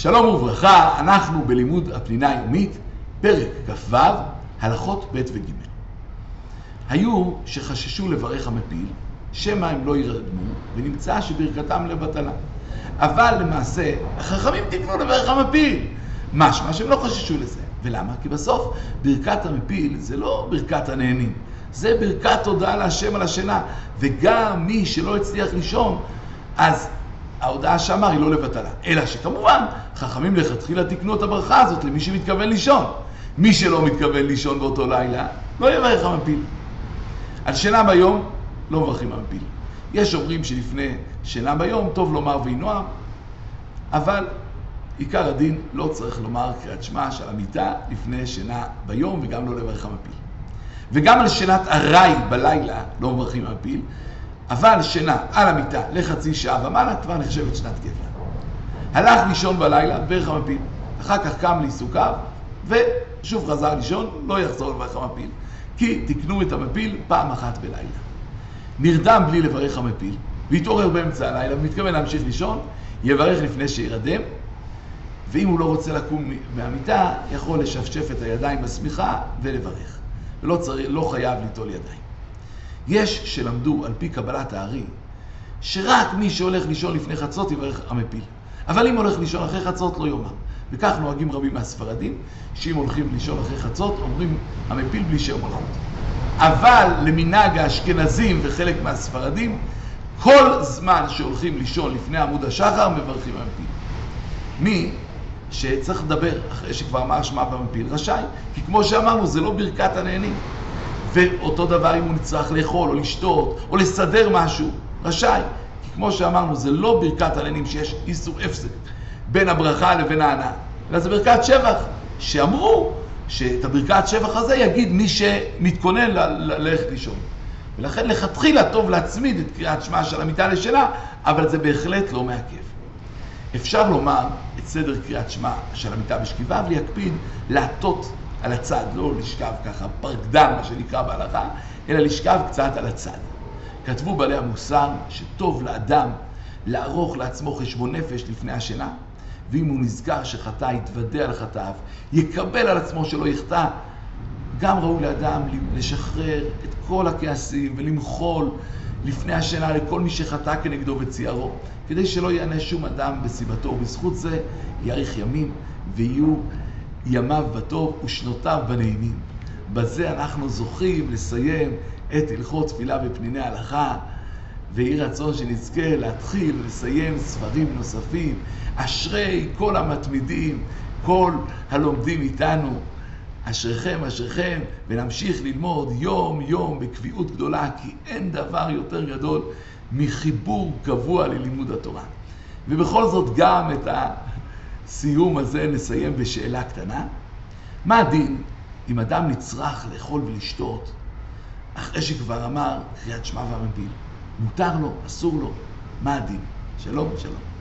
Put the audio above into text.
שלום וברכה, אנחנו בלימוד הפנינה היומית, פרק כ"ו, הלכות ב' וג'. היו שחששו לברך המפיל, שמא הם לא ירדמו, ונמצא שברכתם לבטלה. אבל למעשה, החכמים תקנו לברך המפיל. משמע שהם לא חששו לזה. ולמה? כי בסוף ברכת המפיל זה לא ברכת הנהנים, זה ברכת תודה להשם על השינה. וגם מי שלא הצליח לישון, אז ההודעה שאמר היא לא לבטלה. אלא שכמובן, חכמים לכתחילה תיקנו את הברכה הזאת למי שמתכוון לישון. מי שלא מתכוון לישון באותו לילה, לא יברך המפיל. על שינה ביום, לא מברכים המפיל. יש אומרים שלפני שינה ביום, טוב לומר ויהי נועם, אבל עיקר הדין לא צריך לומר קריאת שמע של המיטה לפני שינה ביום, וגם לא לברך המפיל. וגם על שינת ארעי בלילה לא מברכים המפיל, אבל שינה על המיטה לחצי שעה ומעלה כבר נחשבת שנת גבר. הלך לישון בלילה, ברך המפיל. אחר כך קם לעיסוקיו, ושוב חזר לישון, לא יחזור לברך המפיל, כי תקנו את המפיל פעם אחת בלילה. נרדם בלי לברך המפיל, והתעורר באמצע הלילה ומתכוון להמשיך לישון, יברך לפני שירדם, ואם הוא לא רוצה לקום מהמיטה, יכול לשפשף את הידיים בשמיכה ולברך. ולא צריך, לא חייב ליטול ידיים. יש שלמדו על פי קבלת הארי, שרק מי שהולך לישון לפני חצות יברך המפיל. אבל אם הולך לישון אחרי חצות לא יאמר. וכך נוהגים רבים מהספרדים, שאם הולכים לישון אחרי חצות, אומרים המפיל בלי שם מלכות. אבל למנהג האשכנזים וחלק מהספרדים, כל זמן שהולכים לישון לפני עמוד השחר, מברכים המפיל. מי שצריך לדבר אחרי שכבר אמר שמע במפיל, רשאי. כי כמו שאמרנו, זה לא ברכת הנהנים. ואותו דבר אם הוא נצטרך לאכול או לשתות או לסדר משהו, רשאי. כי כמו שאמרנו, זה לא ברכת הנהנים שיש איסור הפסק בין הברכה לבין ההנאה, אלא זה ברכת שבח, שאמרו שאת הברכת שבח הזה יגיד מי שמתכונן ללכת לישון. ולכן לכתחילה טוב להצמיד את קריאת שמע של המיטה לשלה, אבל זה בהחלט לא מעכב. אפשר לומר את סדר קריאת שמע של המיטה בשכיבה, ולהקפיד להטות על הצד, לא לשכב ככה פרקדן, מה שנקרא בהלכה, אלא לשכב קצת על הצד. כתבו בעלי המוסר שטוב לאדם לערוך לעצמו חשבון נפש לפני השינה, ואם הוא נזכר שחטא, יתוודה על חטאיו, יקבל על עצמו שלא יחטא. גם ראוי לאדם לשחרר את כל הכעסים ולמחול לפני השינה לכל מי שחטא כנגדו וציירו, כדי שלא יענה שום אדם בסיבתו, ובזכות זה יאריך ימים ויהיו ימיו בטוב ושנותיו בנעימים. בזה אנחנו זוכים לסיים את הלכות תפילה בפניני הלכה, ויהי רצון שנזכה להתחיל ולסיים ספרים נוספים. אשרי כל המתמידים, כל הלומדים איתנו. אשריכם, אשריכם, ונמשיך ללמוד יום-יום בקביעות גדולה, כי אין דבר יותר גדול מחיבור קבוע ללימוד התורה. ובכל זאת גם את הסיום הזה נסיים בשאלה קטנה. מה הדין אם אדם נצרך לאכול ולשתות אחרי שכבר אמר קריאת שמע והמפיל? מותר לו, אסור לו, מה הדין? שלום, שלום.